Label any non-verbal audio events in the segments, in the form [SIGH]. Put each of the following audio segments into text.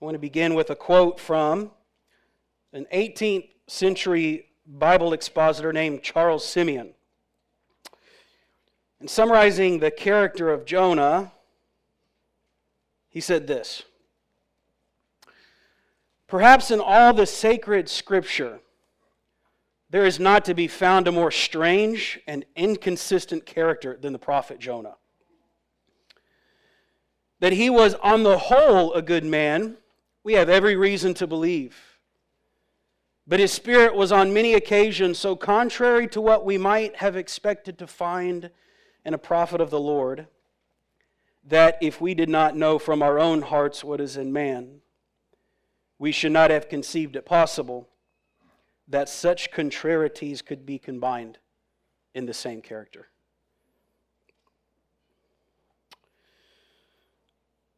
I want to begin with a quote from an 18th century Bible expositor named Charles Simeon. In summarizing the character of Jonah, he said this Perhaps in all the sacred scripture, there is not to be found a more strange and inconsistent character than the prophet Jonah. That he was, on the whole, a good man, we have every reason to believe. But his spirit was on many occasions so contrary to what we might have expected to find in a prophet of the Lord that if we did not know from our own hearts what is in man, we should not have conceived it possible that such contrarieties could be combined in the same character.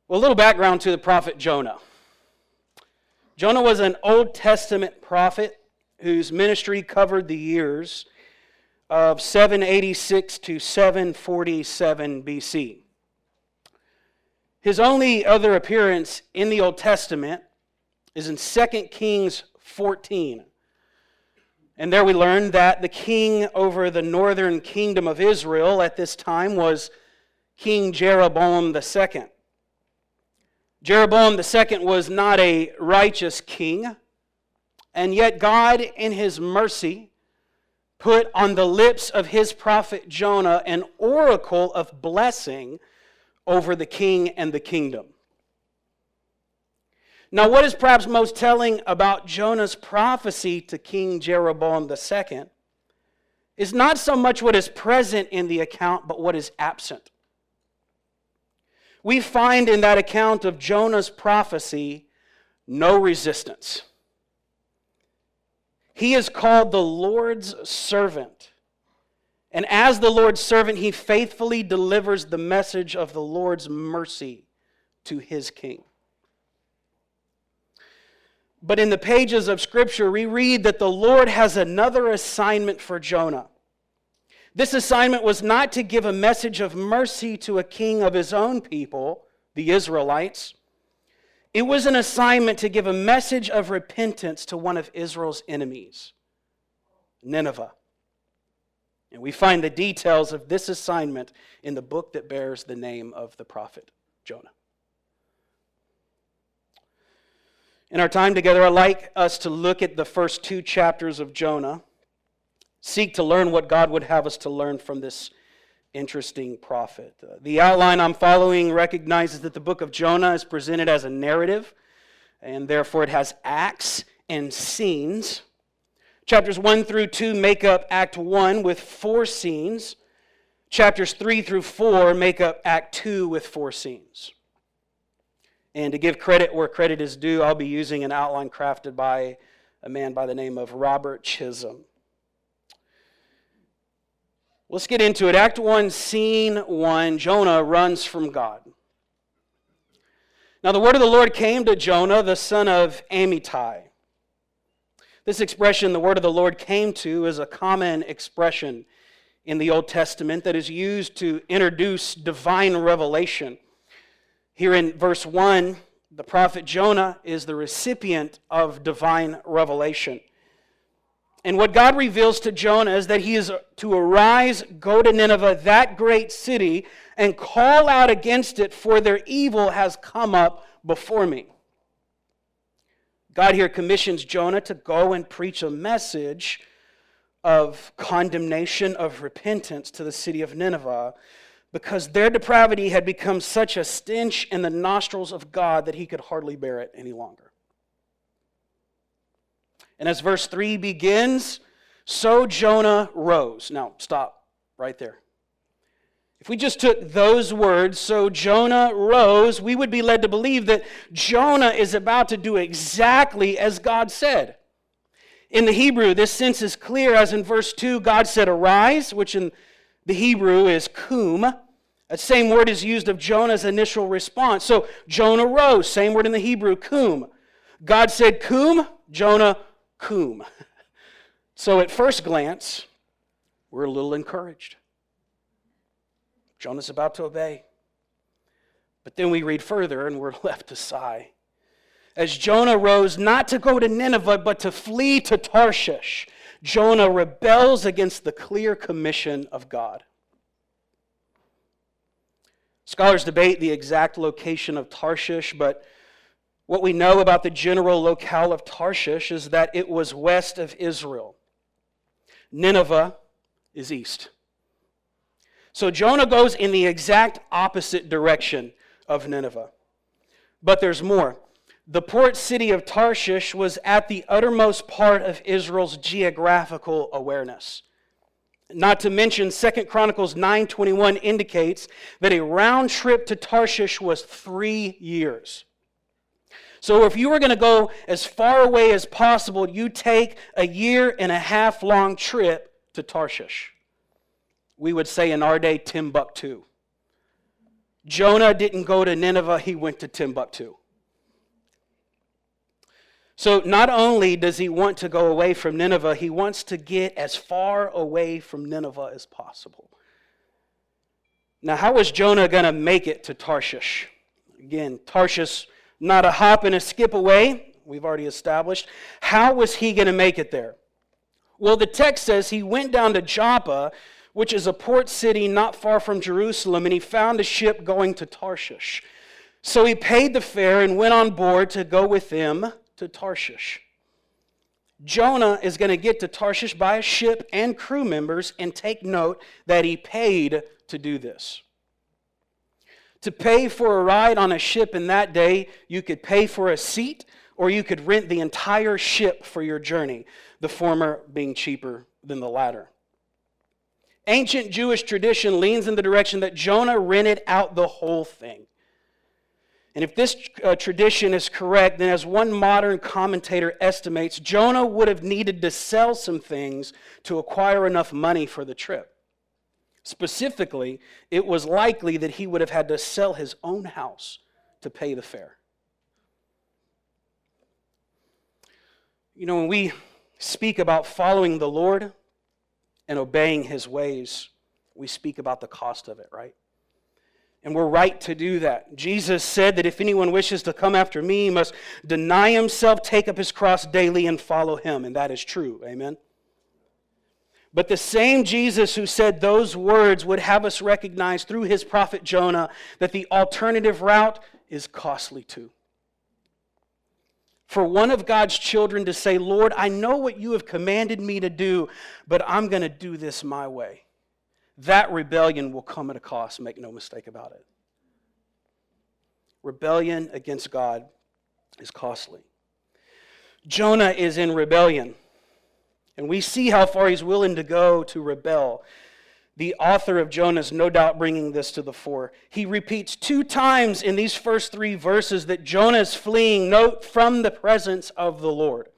Well, a little background to the prophet Jonah. Jonah was an Old Testament prophet whose ministry covered the years of 786 to 747 BC. His only other appearance in the Old Testament is in 2 Kings 14. And there we learn that the king over the northern kingdom of Israel at this time was King Jeroboam II. Jeroboam II was not a righteous king, and yet God, in his mercy, put on the lips of his prophet Jonah an oracle of blessing over the king and the kingdom. Now, what is perhaps most telling about Jonah's prophecy to King Jeroboam II is not so much what is present in the account, but what is absent. We find in that account of Jonah's prophecy no resistance. He is called the Lord's servant. And as the Lord's servant, he faithfully delivers the message of the Lord's mercy to his king. But in the pages of Scripture, we read that the Lord has another assignment for Jonah. This assignment was not to give a message of mercy to a king of his own people, the Israelites. It was an assignment to give a message of repentance to one of Israel's enemies, Nineveh. And we find the details of this assignment in the book that bears the name of the prophet Jonah. In our time together, I'd like us to look at the first two chapters of Jonah, seek to learn what God would have us to learn from this interesting prophet. Uh, the outline I'm following recognizes that the book of Jonah is presented as a narrative, and therefore it has acts and scenes. Chapters 1 through 2 make up Act 1 with four scenes. Chapters 3 through 4 make up Act 2 with four scenes. And to give credit where credit is due, I'll be using an outline crafted by a man by the name of Robert Chisholm. Let's get into it. Act 1, Scene 1 Jonah runs from God. Now, the word of the Lord came to Jonah, the son of Amittai. This expression, the word of the Lord came to, is a common expression in the Old Testament that is used to introduce divine revelation here in verse 1, the prophet Jonah is the recipient of divine revelation. And what God reveals to Jonah is that he is to arise, go to Nineveh, that great city, and call out against it, for their evil has come up before me. God here commissions Jonah to go and preach a message of condemnation, of repentance to the city of Nineveh because their depravity had become such a stench in the nostrils of God that he could hardly bear it any longer. And as verse 3 begins, so Jonah rose. Now, stop right there. If we just took those words, so Jonah rose, we would be led to believe that Jonah is about to do exactly as God said. In the Hebrew, this sense is clear, as in verse 2, God said, Arise, which in the Hebrew is kum. That same word is used of Jonah's initial response. So Jonah rose, same word in the Hebrew, kum. God said, kum, Jonah, kum. [LAUGHS] So at first glance, we're a little encouraged. Jonah's about to obey. But then we read further and we're [LAUGHS] left to sigh. As Jonah rose not to go to Nineveh, but to flee to Tarshish, Jonah rebels against the clear commission of God. Scholars debate the exact location of Tarshish, but what we know about the general locale of Tarshish is that it was west of Israel. Nineveh is east. So Jonah goes in the exact opposite direction of Nineveh. But there's more. The port city of Tarshish was at the uttermost part of Israel's geographical awareness. Not to mention 2 Chronicles 9:21 indicates that a round trip to Tarshish was 3 years. So if you were going to go as far away as possible, you take a year and a half long trip to Tarshish. We would say in our day Timbuktu. Jonah didn't go to Nineveh, he went to Timbuktu. So not only does he want to go away from Nineveh, he wants to get as far away from Nineveh as possible. Now, how was Jonah going to make it to Tarshish? Again, Tarshish, not a hop and a skip away, we've already established. How was he going to make it there? Well, the text says he went down to Joppa, which is a port city not far from Jerusalem, and he found a ship going to Tarshish. So he paid the fare and went on board to go with them to Tarshish. Jonah is going to get to Tarshish by a ship and crew members, and take note that he paid to do this. To pay for a ride on a ship in that day, you could pay for a seat or you could rent the entire ship for your journey, the former being cheaper than the latter. Ancient Jewish tradition leans in the direction that Jonah rented out the whole thing. And if this uh, tradition is correct, then as one modern commentator estimates, Jonah would have needed to sell some things to acquire enough money for the trip. Specifically, it was likely that he would have had to sell his own house to pay the fare. You know, when we speak about following the Lord and obeying his ways, we speak about the cost of it, right? And we're right to do that. Jesus said that if anyone wishes to come after me, he must deny himself, take up his cross daily, and follow him. And that is true. Amen. But the same Jesus who said those words would have us recognize through his prophet Jonah that the alternative route is costly too. For one of God's children to say, Lord, I know what you have commanded me to do, but I'm going to do this my way that rebellion will come at a cost, make no mistake about it. Rebellion against God is costly. Jonah is in rebellion, and we see how far he's willing to go to rebel. The author of Jonah is no doubt bringing this to the fore. He repeats two times in these first three verses that Jonah is fleeing, note, from the presence of the Lord.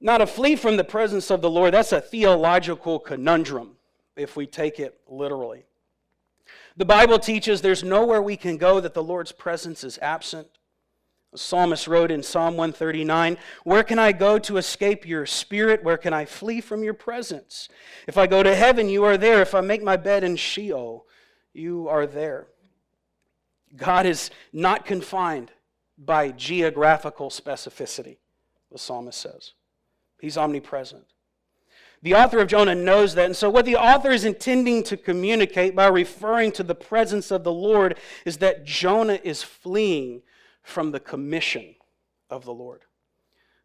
Now, to flee from the presence of the Lord, that's a theological conundrum if we take it literally. The Bible teaches there's nowhere we can go that the Lord's presence is absent. The psalmist wrote in Psalm 139 Where can I go to escape your spirit? Where can I flee from your presence? If I go to heaven, you are there. If I make my bed in Sheol, you are there. God is not confined by geographical specificity, the psalmist says. He's omnipresent. The author of Jonah knows that. And so, what the author is intending to communicate by referring to the presence of the Lord is that Jonah is fleeing from the commission of the Lord.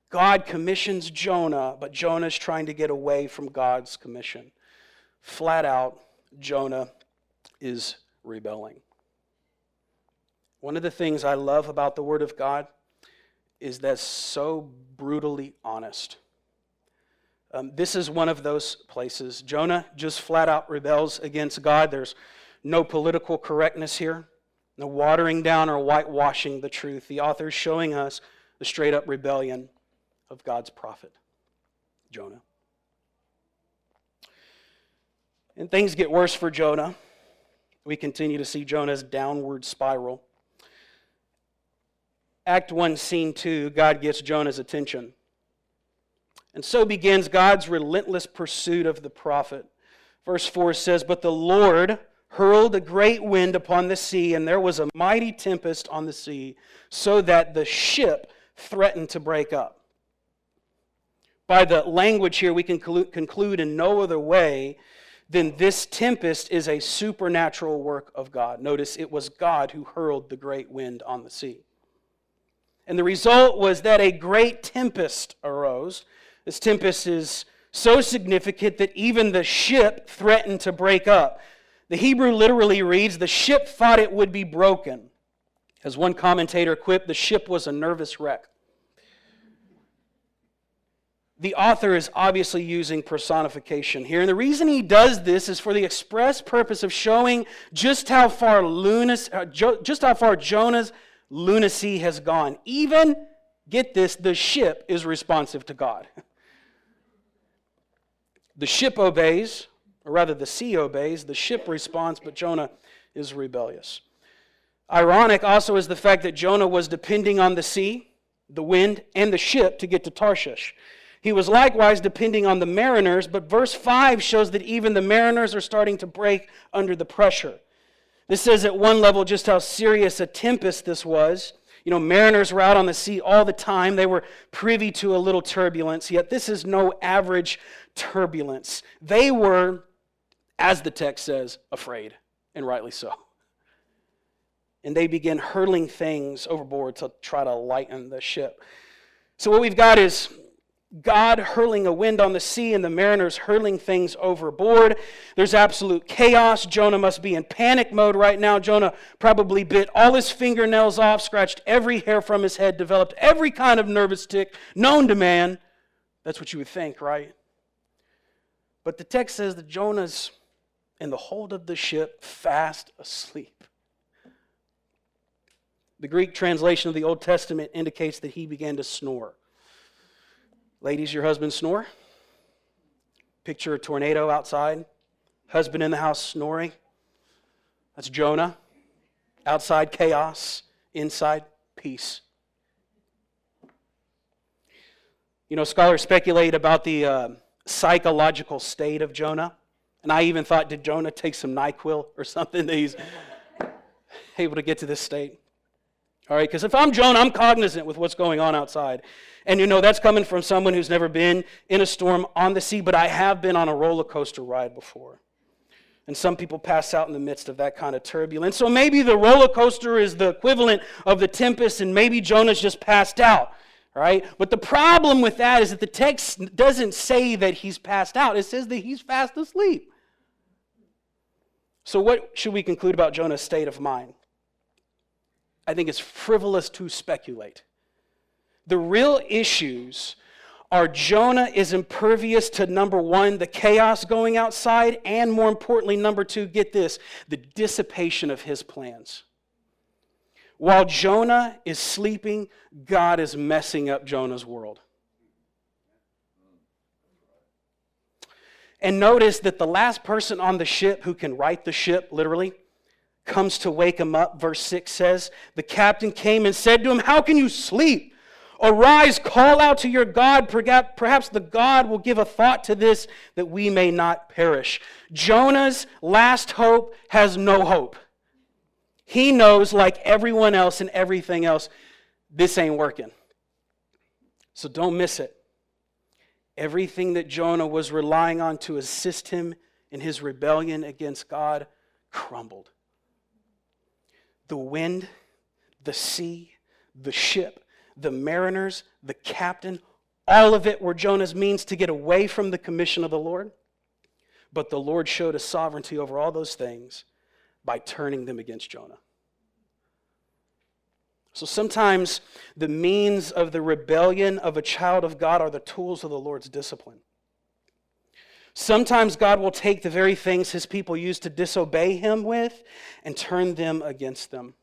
God commissions Jonah, but Jonah is trying to get away from God's commission. Flat out, Jonah is rebelling. One of the things I love about the Word of God is that's so brutally honest. Um, this is one of those places. Jonah just flat out rebels against God. There's no political correctness here, no watering down or whitewashing the truth. The author is showing us the straight up rebellion of God's prophet, Jonah. And things get worse for Jonah. We continue to see Jonah's downward spiral. Act 1, Scene 2, God gets Jonah's attention. And so begins God's relentless pursuit of the prophet. Verse 4 says, But the Lord hurled a great wind upon the sea, and there was a mighty tempest on the sea, so that the ship threatened to break up. By the language here, we can conclude in no other way than this tempest is a supernatural work of God. Notice it was God who hurled the great wind on the sea. And the result was that a great tempest arose. This tempest is so significant that even the ship threatened to break up. The Hebrew literally reads, The ship thought it would be broken. As one commentator quipped, the ship was a nervous wreck. The author is obviously using personification here. And the reason he does this is for the express purpose of showing just how far, uh, just how far Jonah's lunacy has gone. Even, get this, the ship is responsive to God. [LAUGHS] The ship obeys, or rather, the sea obeys. The ship responds, but Jonah is rebellious. Ironic also is the fact that Jonah was depending on the sea, the wind, and the ship to get to Tarshish. He was likewise depending on the mariners, but verse 5 shows that even the mariners are starting to break under the pressure. This says at one level just how serious a tempest this was. You know, mariners were out on the sea all the time. They were privy to a little turbulence, yet this is no average turbulence. They were, as the text says, afraid, and rightly so. And they begin hurling things overboard to try to lighten the ship. So, what we've got is God hurling a wind on the sea and the mariners hurling things overboard. There's absolute chaos. Jonah must be in panic mode right now. Jonah probably bit all his fingernails off, scratched every hair from his head, developed every kind of nervous tic known to man. That's what you would think, right? But the text says that Jonah's in the hold of the ship, fast asleep. The Greek translation of the Old Testament indicates that he began to snore. Ladies, your husband snore. Picture a tornado outside, husband in the house snoring. That's Jonah. Outside chaos, inside peace. You know, scholars speculate about the uh, psychological state of Jonah. And I even thought, did Jonah take some NyQuil or something that he's able to get to this state? All right, because if I'm Jonah, I'm cognizant with what's going on outside. And you know, that's coming from someone who's never been in a storm on the sea, but I have been on a roller coaster ride before. And some people pass out in the midst of that kind of turbulence. So maybe the roller coaster is the equivalent of the tempest, and maybe Jonah's just passed out, right? But the problem with that is that the text doesn't say that he's passed out, it says that he's fast asleep. So, what should we conclude about Jonah's state of mind? I think it's frivolous to speculate. The real issues are Jonah is impervious to number one, the chaos going outside, and more importantly, number two, get this, the dissipation of his plans. While Jonah is sleeping, God is messing up Jonah's world. And notice that the last person on the ship who can right the ship, literally, comes to wake him up. Verse 6 says, The captain came and said to him, How can you sleep? Arise, call out to your God. Perhaps the God will give a thought to this that we may not perish. Jonah's last hope has no hope. He knows, like everyone else and everything else, this ain't working. So don't miss it. Everything that Jonah was relying on to assist him in his rebellion against God crumbled. The wind, the sea, the ship, the mariners, the captain, all of it were Jonah's means to get away from the commission of the Lord. But the Lord showed his sovereignty over all those things by turning them against Jonah. So sometimes the means of the rebellion of a child of God are the tools of the Lord's discipline. Sometimes God will take the very things his people used to disobey him with and turn them against them.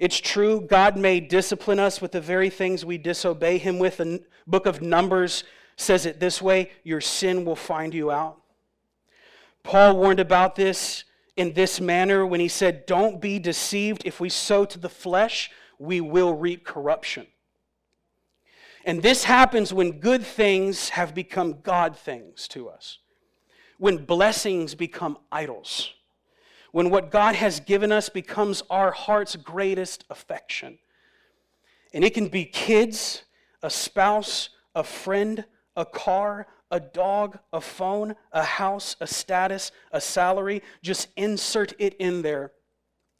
It's true, God may discipline us with the very things we disobey Him with. The book of Numbers says it this way your sin will find you out. Paul warned about this in this manner when he said, Don't be deceived. If we sow to the flesh, we will reap corruption. And this happens when good things have become God things to us, when blessings become idols when what God has given us becomes our heart's greatest affection. And it can be kids, a spouse, a friend, a car, a dog, a phone, a house, a status, a salary. Just insert it in there.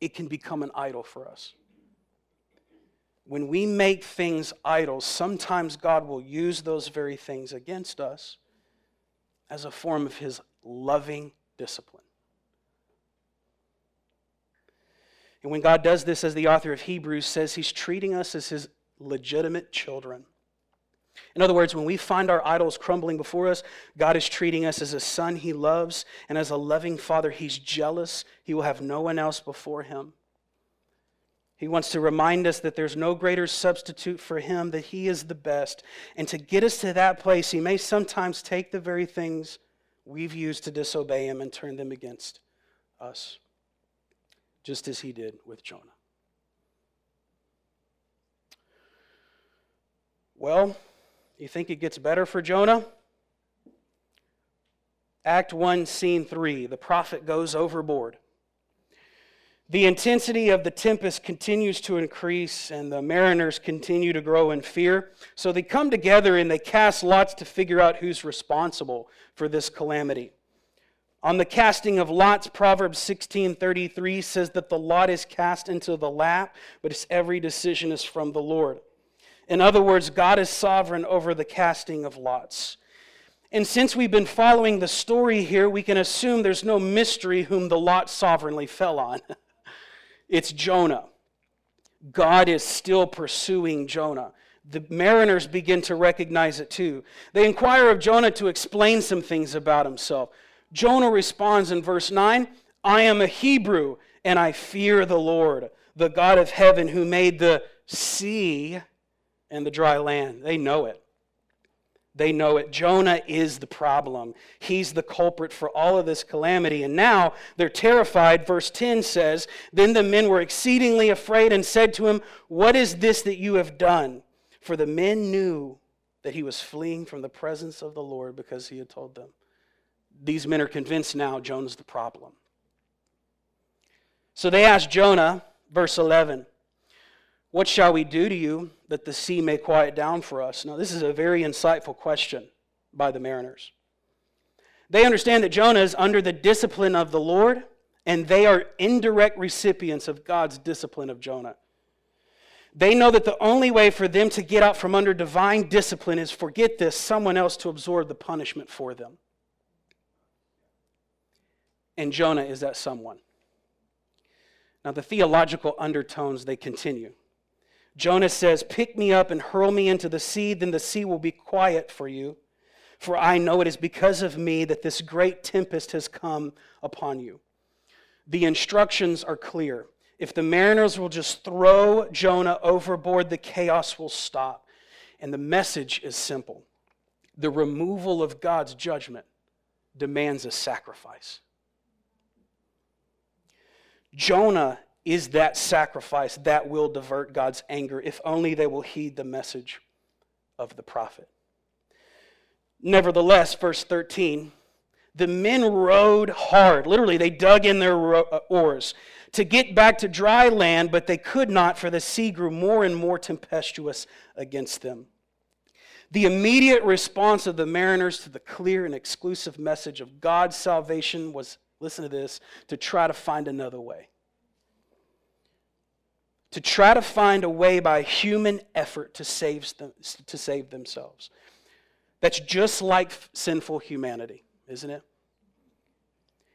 It can become an idol for us. When we make things idols, sometimes God will use those very things against us as a form of His loving discipline. And when God does this, as the author of Hebrews says, He's treating us as His legitimate children. In other words, when we find our idols crumbling before us, God is treating us as a son He loves, and as a loving father, He's jealous. He will have no one else before Him. He wants to remind us that there's no greater substitute for Him, that He is the best. And to get us to that place, He may sometimes take the very things we've used to disobey Him and turn them against us just as he did with Jonah. Well, you think it gets better for Jonah? Act 1, Scene 3 the prophet goes overboard. The intensity of the tempest continues to increase, and the mariners continue to grow in fear. So they come together and they cast lots to figure out who's responsible for this calamity. On the casting of lots, Proverbs 16:33 says that the lot is cast into the lap, but its every decision is from the Lord. In other words, God is sovereign over the casting of lots. And since we've been following the story here, we can assume there's no mystery whom the lot sovereignly fell on. [LAUGHS] it's Jonah. God is still pursuing Jonah. The mariners begin to recognize it too. They inquire of Jonah to explain some things about himself. Jonah responds in verse 9 I am a Hebrew, and I fear the Lord, the God of heaven, who made the sea and the dry land. They know it. They know it. Jonah is the problem. He's the culprit for all of this calamity. And now they're terrified. Verse 10 says Then the men were exceedingly afraid and said to him, What is this that you have done? For the men knew that he was fleeing from the presence of the Lord because he had told them these men are convinced now Jonah's the problem. So they ask Jonah, verse 11, What shall we do to you that the sea may quiet down for us? Now, this is a very insightful question by the mariners. They understand that Jonah is under the discipline of the Lord, and they are indirect recipients of God's discipline of Jonah. They know that the only way for them to get out from under divine discipline is, forget this, someone else to absorb the punishment for them. And Jonah is that someone. Now, the theological undertones, they continue. Jonah says, Pick me up and hurl me into the sea, then the sea will be quiet for you. For I know it is because of me that this great tempest has come upon you. The instructions are clear. If the mariners will just throw Jonah overboard, the chaos will stop. And the message is simple the removal of God's judgment demands a sacrifice. Jonah is that sacrifice that will divert God's anger if only they will heed the message of the prophet. Nevertheless, verse 13, the men rowed hard. Literally, they dug in their uh, oars to get back to dry land, but they could not, for the sea grew more and more tempestuous against them. The immediate response of the mariners to the clear and exclusive message of God's salvation was listen to this, to try to find another way. To try to find a way by human effort to save, them, to save themselves. That's just like sinful humanity, isn't it?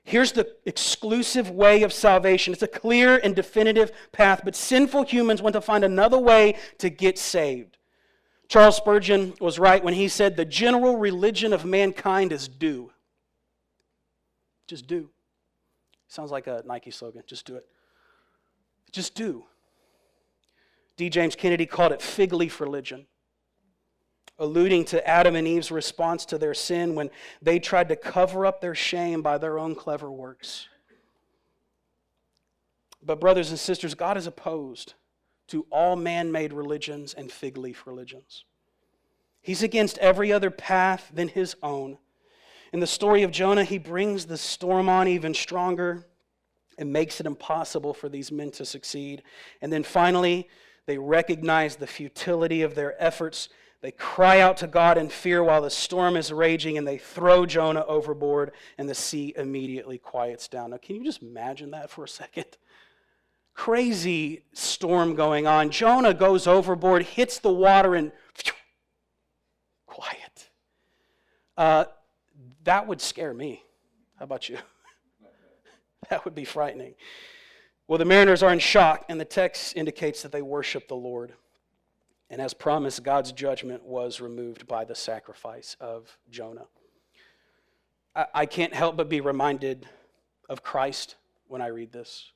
Here's the exclusive way of salvation. It's a clear and definitive path, but sinful humans want to find another way to get saved. Charles Spurgeon was right when he said, The general religion of mankind is do. Just do. Sounds like a Nike slogan. Just do it. Just do. D. James Kennedy called it fig leaf religion, alluding to Adam and Eve's response to their sin when they tried to cover up their shame by their own clever works. But, brothers and sisters, God is opposed to all man made religions and fig leaf religions. He's against every other path than his own. In the story of Jonah, he brings the storm on even stronger. and makes it impossible for these men to succeed. And then finally, they recognize the futility of their efforts. They cry out to God in fear while the storm is raging, and they throw Jonah overboard, and the sea immediately quiets down. Now, can you just imagine that for a second? Crazy storm going on. Jonah goes overboard, hits the water, and phew, quiet. Uh, that would scare me. How about you? [LAUGHS] that would be frightening. Well, the mariners are in shock, and the text indicates that they worship the Lord. And as promised, God's judgment was removed by the sacrifice of Jonah. I, I can't help but be reminded of Christ when I read this.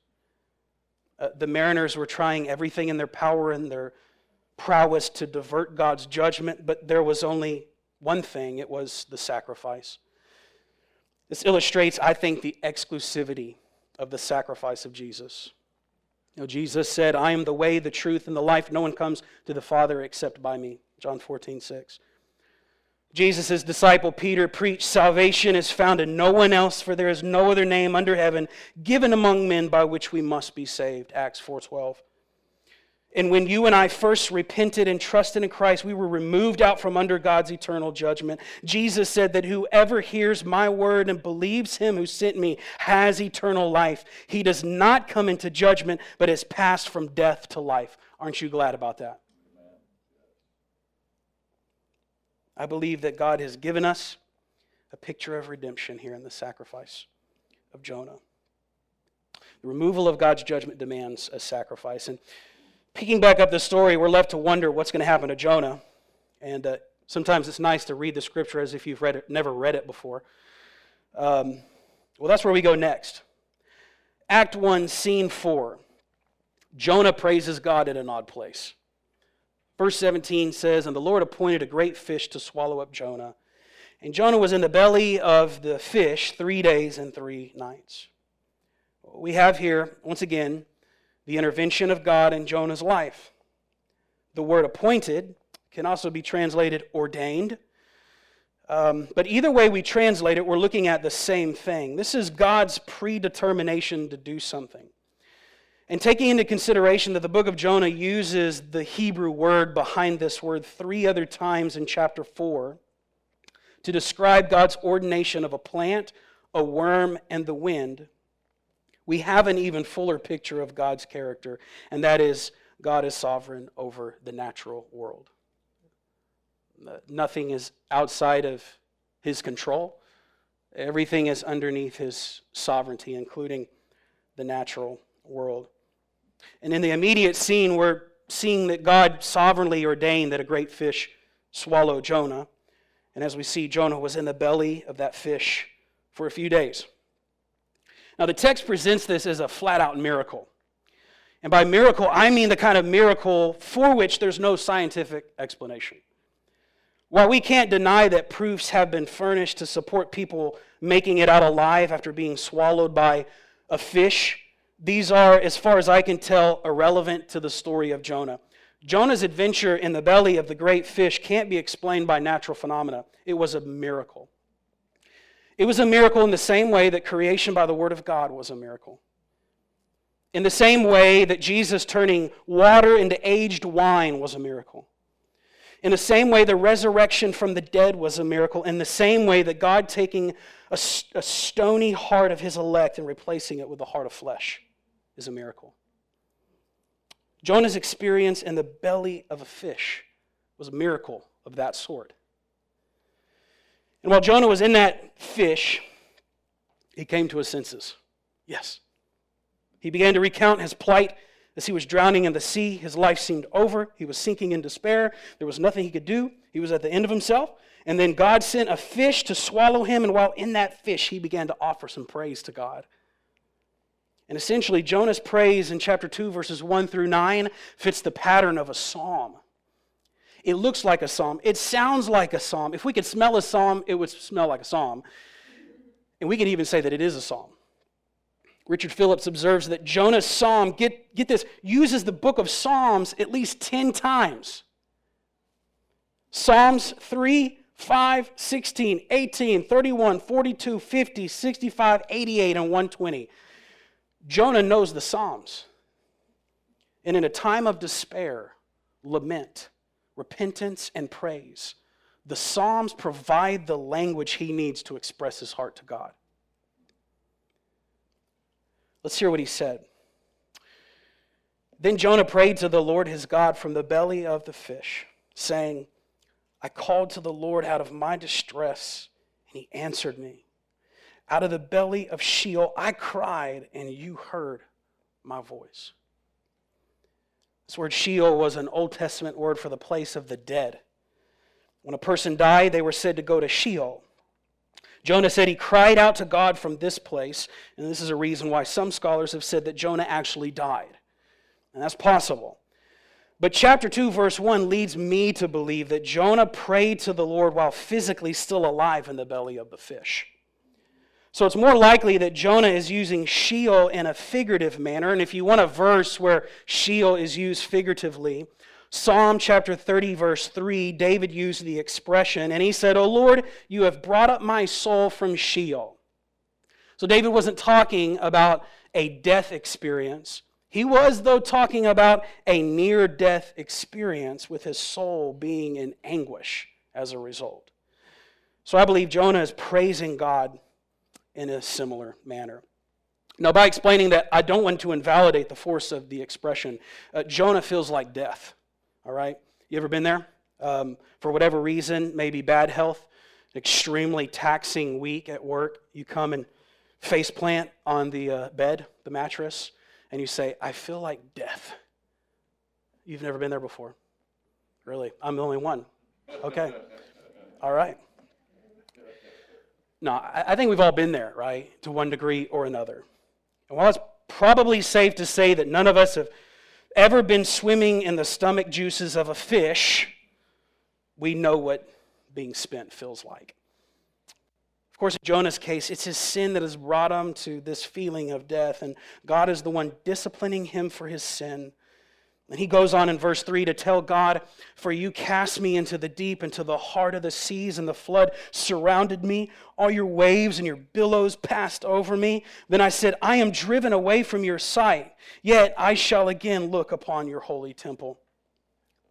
Uh, the mariners were trying everything in their power and their prowess to divert God's judgment, but there was only one thing it was the sacrifice. This illustrates, I think, the exclusivity of the sacrifice of Jesus. You know, Jesus said, I am the way, the truth, and the life. No one comes to the Father except by me. John 14, 6. Jesus' disciple Peter preached, Salvation is found in no one else, for there is no other name under heaven given among men by which we must be saved. Acts 4.12. And when you and I first repented and trusted in Christ, we were removed out from under God's eternal judgment. Jesus said that whoever hears my word and believes him who sent me has eternal life. He does not come into judgment, but has passed from death to life. Aren't you glad about that? I believe that God has given us a picture of redemption here in the sacrifice of Jonah. The removal of God's judgment demands a sacrifice. And Picking back up the story, we're left to wonder what's going to happen to Jonah. And uh, sometimes it's nice to read the scripture as if you've read it, never read it before. Um, well, that's where we go next. Act 1, Scene 4. Jonah praises God in an odd place. Verse 17 says, And the Lord appointed a great fish to swallow up Jonah. And Jonah was in the belly of the fish three days and three nights. We have here, once again, the intervention of God in Jonah's life. The word appointed can also be translated ordained. Um, but either way we translate it, we're looking at the same thing. This is God's predetermination to do something. And taking into consideration that the book of Jonah uses the Hebrew word behind this word three other times in chapter 4 to describe God's ordination of a plant, a worm, and the wind, we have an even fuller picture of God's character, and that is God is sovereign over the natural world. Nothing is outside of his control. Everything is underneath his sovereignty, including the natural world. And in the immediate scene, we're seeing that God sovereignly ordained that a great fish swallow Jonah. And as we see, Jonah was in the belly of that fish for a few days. Now, the text presents this as a flat out miracle. And by miracle, I mean the kind of miracle for which there's no scientific explanation. While we can't deny that proofs have been furnished to support people making it out alive after being swallowed by a fish, these are, as far as I can tell, irrelevant to the story of Jonah. Jonah's adventure in the belly of the great fish can't be explained by natural phenomena. It was a miracle. It was a miracle in the same way that creation by the Word of God was a miracle. In the same way that Jesus turning water into aged wine was a miracle. In the same way, the resurrection from the dead was a miracle. In the same way that God taking a, a stony heart of his elect and replacing it with a heart of flesh is a miracle. Jonah's experience in the belly of a fish was a miracle of that sort. And while Jonah was in that fish, he came to his senses. Yes. He began to recount his plight as he was drowning in the sea. His life seemed over. He was sinking in despair. There was nothing he could do. He was at the end of himself. And then God sent a fish to swallow him. And while in that fish, he began to offer some praise to God. And essentially, Jonah's praise in chapter 2, verses 1 through 9, fits the pattern of a psalm. It looks like a psalm. It sounds like a psalm. If we could smell a psalm, it would smell like a psalm. And we can even say that it is a psalm. Richard Phillips observes that Jonah's psalm, get, get this, uses the book of Psalms at least 10 times. Psalms 3, 5, 16, 18, 31, 42, 50, 65, 88, and 120. Jonah knows the Psalms. And in a time of despair, lament, repentance, and praise, the Psalms provide the language he needs to express his heart to God. Let's hear what he said. Then Jonah prayed to the Lord his God from the belly of the fish, saying, I called to the Lord out of my distress, and he answered me. Out of the belly of Sheol I cried, and you heard my voice. This word Sheol was an Old Testament word for the place of the dead. When a person died, they were said to go to Sheol. Jonah said he cried out to God from this place, and this is a reason why some scholars have said that Jonah actually died. And that's possible. But chapter 2, verse 1 leads me to believe that Jonah prayed to the Lord while physically still alive in the belly of the fish. So it's more likely that Jonah is using Sheol in a figurative manner. And if you want a verse where Sheol is used figuratively, Psalm chapter 30, verse 3, David used the expression, and he said, O Lord, you have brought up my soul from Sheol. So David wasn't talking about a death experience. He was, though, talking about a near death experience with his soul being in anguish as a result. So I believe Jonah is praising God in a similar manner. Now, by explaining that, I don't want to invalidate the force of the expression. Uh, Jonah feels like death, all right? You ever been there? Um, for whatever reason, maybe bad health, extremely taxing week at work, you come and face plant on the uh, bed, the mattress, and you say, I feel like death. You've never been there before. Really? I'm the only one. Okay. All right. No, I think we've all been there, right? To one degree or another. And while it's probably safe to say that none of us have ever been swimming in the stomach juices of a fish, we know what being spent feels like Of course, in Jonah's case, it's his sin that has brought him to this feeling of death, and God is the one disciplining him for his sin. And he goes on in verse 3 to tell God, For you cast me into the deep, into the heart of the seas, and the flood surrounded me. All your waves and your billows passed over me. Then I said, I am driven away from your sight, yet I shall again look upon your holy temple.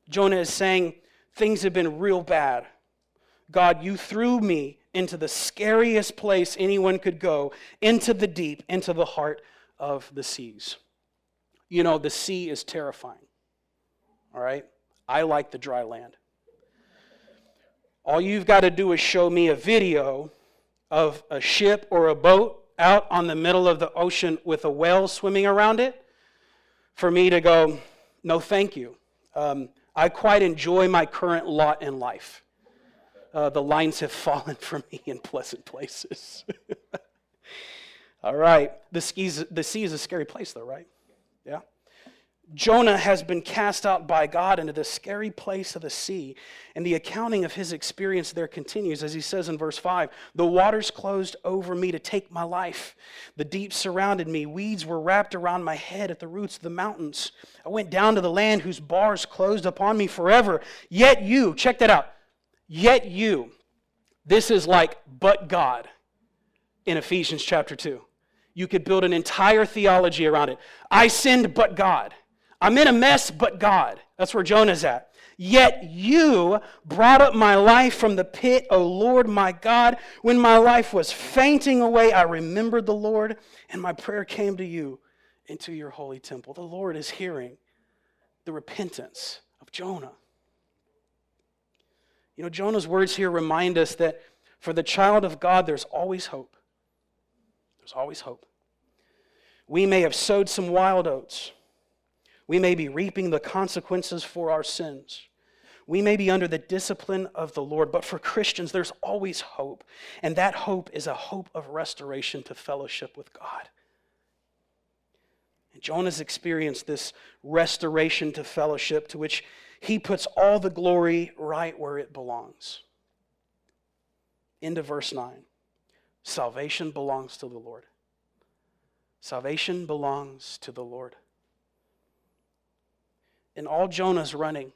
Jonah is saying, Things have been real bad. God, you threw me into the scariest place anyone could go, into the deep, into the heart of the seas. You know, the sea is terrifying. All right? I like the dry land. All you've got to do is show me a video of a ship or a boat out on the middle of the ocean with a whale swimming around it for me to go, no, thank you. Um, I quite enjoy my current lot in life uh, the lines have [LAUGHS] fallen for me in pleasant places. [LAUGHS] All right. The, skis, the sea is a scary place, though, right? Yeah. Jonah has been cast out by God into the scary place of the sea, and the accounting of his experience there continues as he says in verse 5 The waters closed over me to take my life. The deep surrounded me. Weeds were wrapped around my head at the roots of the mountains. I went down to the land whose bars closed upon me forever. Yet you, check that out, Yet you, this is like but God in Ephesians chapter 2. You could build an entire theology around it. I sinned, but God. I'm in a mess, but God. That's where Jonah's at. Yet you brought up my life from the pit, O Lord my God. When my life was fainting away, I remembered the Lord, and my prayer came to you into your holy temple. The Lord is hearing the repentance of Jonah. You know, Jonah's words here remind us that for the child of God, there's always hope. There's always hope. We may have sowed some wild oats. We may be reaping the consequences for our sins. We may be under the discipline of the Lord, but for Christians, there's always hope. And that hope is a hope of restoration to fellowship with God. And Jonah's experienced this restoration to fellowship to which he puts all the glory right where it belongs. Into verse 9 Salvation belongs to the Lord. Salvation belongs to the Lord. In all Jonah's running,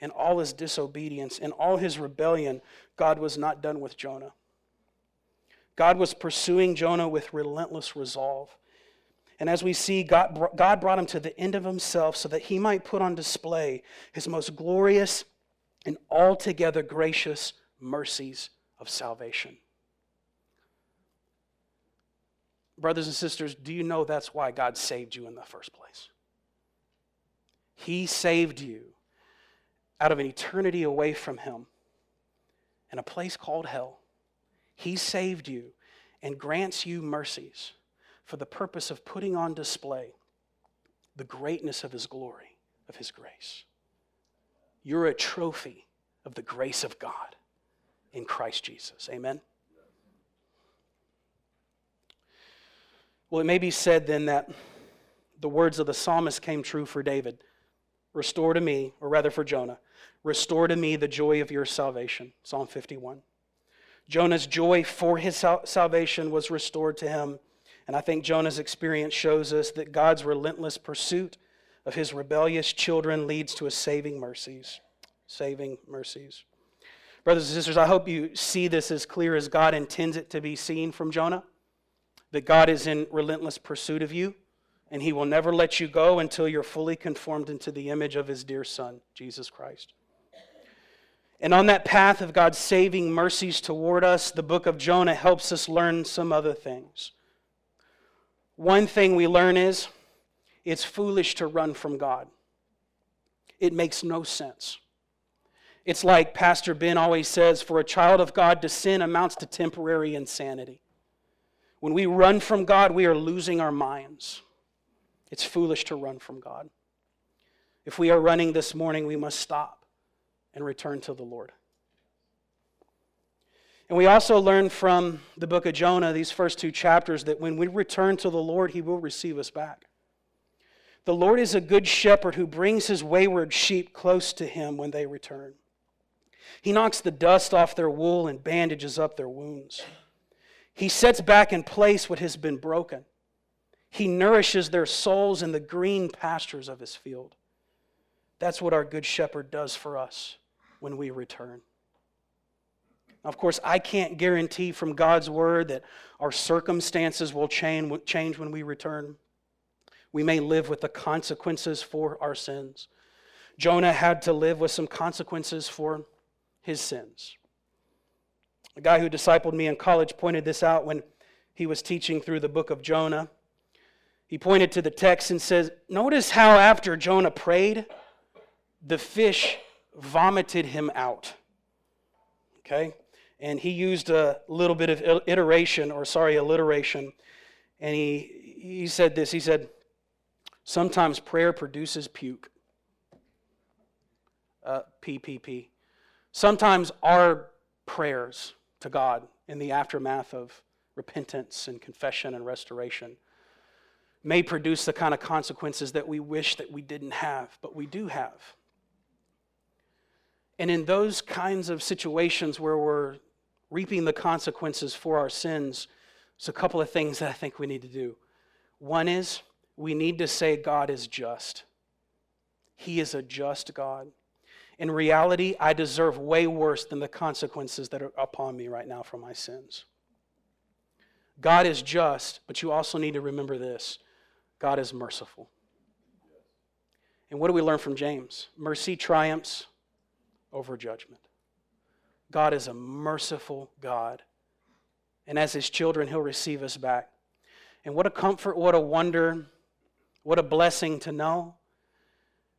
in all his disobedience, in all his rebellion, God was not done with Jonah. God was pursuing Jonah with relentless resolve. And as we see, God, God brought him to the end of himself so that he might put on display his most glorious and altogether gracious mercies of salvation. Brothers and sisters, do you know that's why God saved you in the first place? He saved you out of an eternity away from Him in a place called hell. He saved you and grants you mercies for the purpose of putting on display the greatness of His glory, of His grace. You're a trophy of the grace of God in Christ Jesus. Amen? Well, it may be said then that the words of the psalmist came true for David Restore to me, or rather for Jonah, restore to me the joy of your salvation. Psalm 51. Jonah's joy for his salvation was restored to him. And I think Jonah's experience shows us that God's relentless pursuit of his rebellious children leads to a saving mercies. Saving mercies. Brothers and sisters, I hope you see this as clear as God intends it to be seen from Jonah that God is in relentless pursuit of you, and He will never let you go until you're fully conformed into the image of His dear Son, Jesus Christ. And on that path of God's saving mercies toward us, the book of Jonah helps us learn some other things. One thing we learn is it's foolish to run from God, it makes no sense. It's like Pastor Ben always says for a child of God to sin amounts to temporary insanity. When we run from God, we are losing our minds. It's foolish to run from God. If we are running this morning, we must stop and return to the Lord. And we also learn from the book of Jonah, these first two chapters, that when we return to the Lord, he will receive us back. The Lord is a good shepherd who brings his wayward sheep close to him when they return. He knocks the dust off their wool and bandages up their wounds. He sets back in place what has been broken. He nourishes their souls in the green pastures of his field. That's what our good shepherd does for us when we return. Of course, I can't guarantee from God's word that our circumstances will change when we return. We may live with the consequences for our sins. Jonah had to live with some consequences for his sins. A guy who discipled me in college pointed this out when he was teaching through the book of Jonah. He pointed to the text and says, Notice how after Jonah prayed, the fish vomited him out. Okay? And he used a little bit of iteration, or sorry, alliteration. And he, he said this he said, Sometimes prayer produces puke. Uh, PPP. Sometimes our prayers to God in the aftermath of repentance and confession and restoration may produce the kind of consequences that we wish that we didn't have, but we do have. And in those kinds of situations where we're reaping the consequences for our sins, there's a couple of things that I think we need to do. One is we need to say God is just. He is a just God. In reality, I deserve way worse than the consequences that are upon me right now for my sins. God is just, but you also need to remember this God is merciful. And what do we learn from James? Mercy triumphs over judgment. God is a merciful God. And as his children, he'll receive us back. And what a comfort, what a wonder, what a blessing to know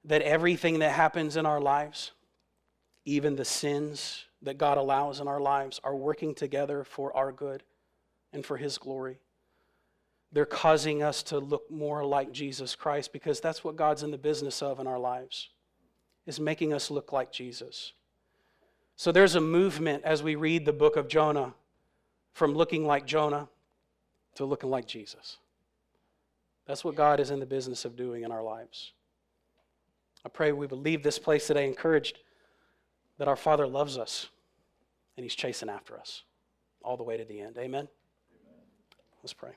that everything that happens in our lives, even the sins that God allows in our lives, are working together for our good and for His glory. They're causing us to look more like Jesus Christ because that's what God's in the business of in our lives, is making us look like Jesus. So there's a movement as we read the book of Jonah from looking like Jonah to looking like Jesus. That's what God is in the business of doing in our lives. I pray we will leave this place today encouraged that our Father loves us and He's chasing after us all the way to the end. Amen? Amen. Let's pray.